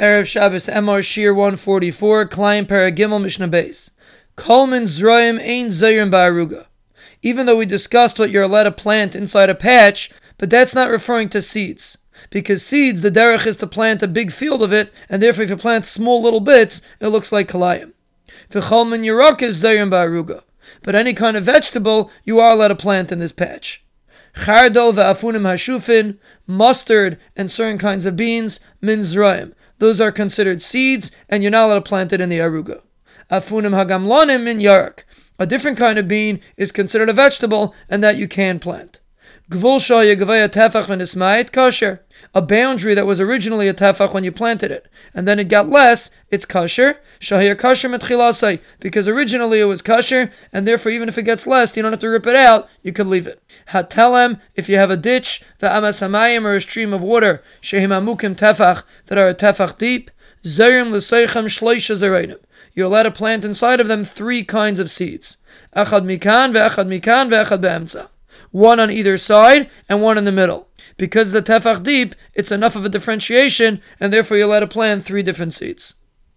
Erev Shabbos Emor Shir 144, Klein Paragimel Mishnah Beis. Kolman Zroim Ein Zayrim Ba'aruga. Even though we discussed what you're allowed to plant inside a patch, but that's not referring to seeds. Because seeds, the derech is to plant a big field of it, and therefore if you plant small little bits, it looks like kalayim. V'cholman Yerok is Zayrim Ba'aruga. But any kind of vegetable, you are allowed to plant in this patch. Chardol ve'afunim hashufin, mustard, and certain kinds of beans, min zroim. Those are considered seeds, and you're not allowed to plant it in the aruga. Afunim hagamlonim min yarak. A different kind of bean is considered a vegetable, and that you can plant. Kosher. A boundary that was originally a tefach when you planted it, and then it got less, it's kosher. Shahir kosher metchilasai, because originally it was kosher, and therefore even if it gets less, you don't have to rip it out, you can leave it. Hatelem, if you have a ditch, the amas hamayim or a stream of water, shehim amukim tefach, that are a tefach deep, zerim l'seichem zereinim. You're allowed to plant inside of them three kinds of seeds. Echad mikan, ve'echad mikan, ve'echad one on either side and one in the middle. Because the tefach deep, it's enough of a differentiation, and therefore you're allowed to plant three different seeds.